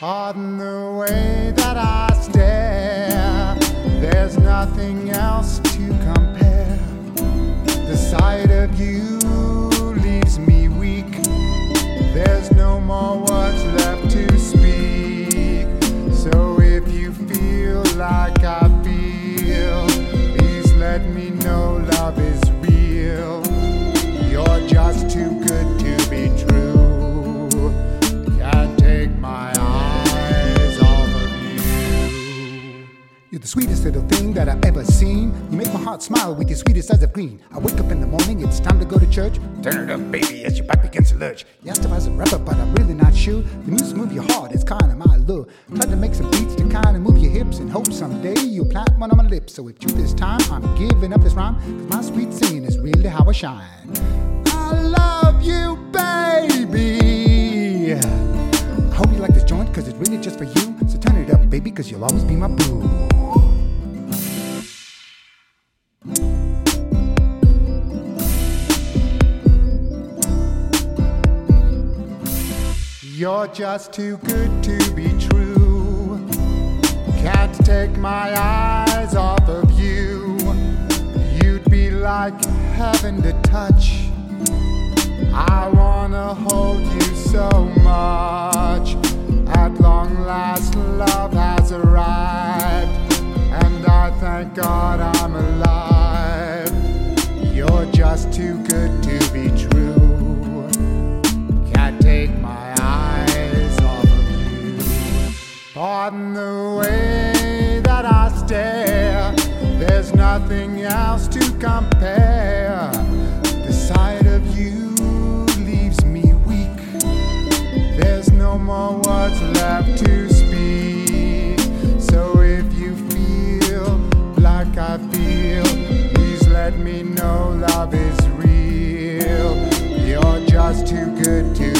Pardon the way that I stare. There's nothing else to compare. The sight of you leaves me weak. There's no more words left to speak. So if you feel like I the sweetest little thing that I've ever seen. You make my heart smile with your sweetest eyes of green. I wake up in the morning, it's time to go to church. Turn it up, baby, as your back begins to lurch. You asked if I was a rapper, but I'm really not sure. The music move your heart, it's kinda my lure. Tried to make some beats to kinda move your hips and hope someday you'll plant one on my lips. So if you this time, I'm giving up this rhyme, cause my sweet singing is really how I shine. I love you, baby. I hope you like this joint, cause it's really just for you. So turn it up, baby, cause you'll always be my boo. You're just too good to be true. Can't take my eyes off of you. You'd be like heaven to touch. I wanna hold you so much. At long last, love has arrived, and I thank God I'm alive. You're just too good Pardon the way that I stare. There's nothing else to compare. The sight of you leaves me weak. There's no more words left to speak. So if you feel like I feel, please let me know love is real. You're just too good to